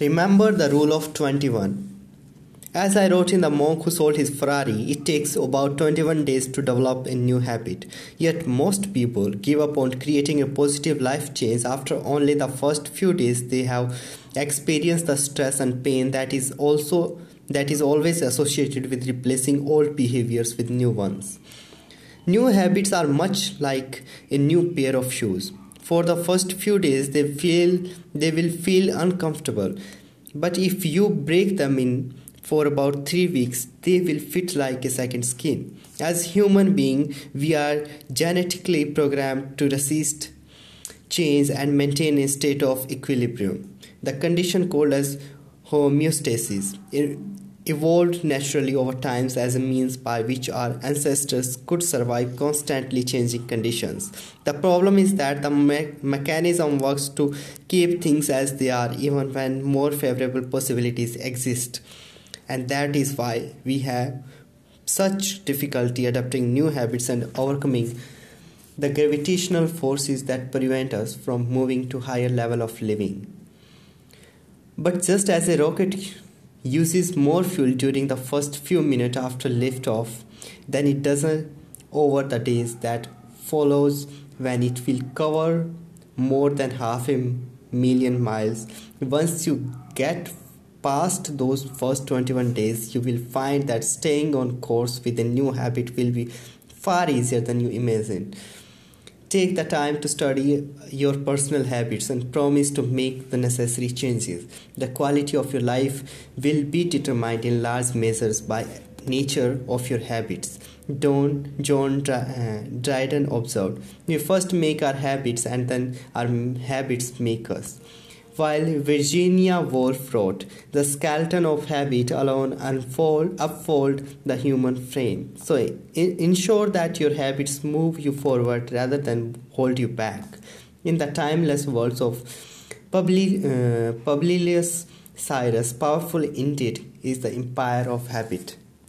Remember the rule of 21. As I wrote in The Monk Who Sold His Ferrari, it takes about 21 days to develop a new habit. Yet most people give up on creating a positive life change after only the first few days they have experienced the stress and pain that is also that is always associated with replacing old behaviors with new ones. New habits are much like a new pair of shoes for the first few days they feel they will feel uncomfortable. But if you break them in for about 3 weeks they will fit like a second skin. As human being we are genetically programmed to resist change and maintain a state of equilibrium. The condition called as homeostasis evolved naturally over times as a means by which our ancestors could survive constantly changing conditions. The problem is that the me- mechanism works to keep things as they are even when more favorable possibilities exist. And that is why we have such difficulty adapting new habits and overcoming the gravitational forces that prevent us from moving to higher level of living. But just as a rocket uses more fuel during the first few minutes after liftoff than it does over the days that follows when it will cover more than half a million miles. Once you get past those first 21 days, you will find that staying on course with a new habit will be far easier than you imagined. Take the time to study your personal habits and promise to make the necessary changes. The quality of your life will be determined in large measures by nature of your habits. Don John uh, Dryden observed, "We first make our habits and then our habits make us." While Virginia Woolf wrote, The skeleton of habit alone unfold, upfold the human frame. So ensure that your habits move you forward rather than hold you back. In the timeless words of uh, Publius Syrus, powerful indeed is the empire of habit.